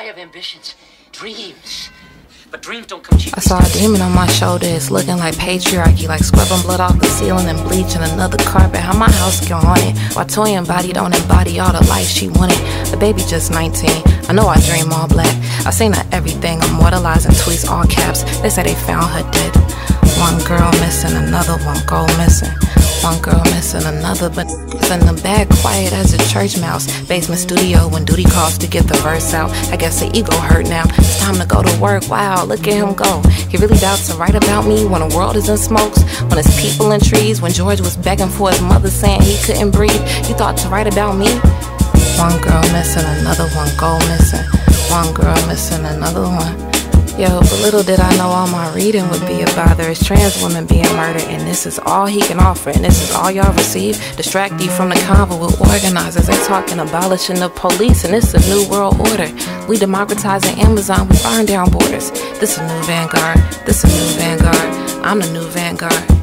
I have ambitions, dreams. But dreams don't come cheap. I saw a demon on my shoulder. It's looking like patriarchy, like scrubbing blood off the ceiling and bleaching another carpet. How my house get haunted? While Toyin body don't embody all the life she wanted. The baby just 19. I know I dream all black. I seen her everything, immortalizing tweets all caps. They say they found her dead. One girl missing, another one go missing. One girl missing another, but it's in the bag quiet as a church mouse. Basement studio when duty calls to get the verse out. I guess the ego hurt now. It's time to go to work. Wow, look at him go. He really doubts to write about me when the world is in smokes. When it's people in trees. When George was begging for his mother saying he couldn't breathe. He thought to write about me. One girl missing, another one go missing. One girl missing, another one. Yo, but little did I know all my reading would be a bother. It's trans women being murdered, and this is all he can offer, and this is all y'all receive. Distract you from the convo with organizers. They talking abolishing the police, and it's a new world order. We democratizing Amazon, we burn down borders. This a new vanguard. This a new vanguard. I'm the new vanguard.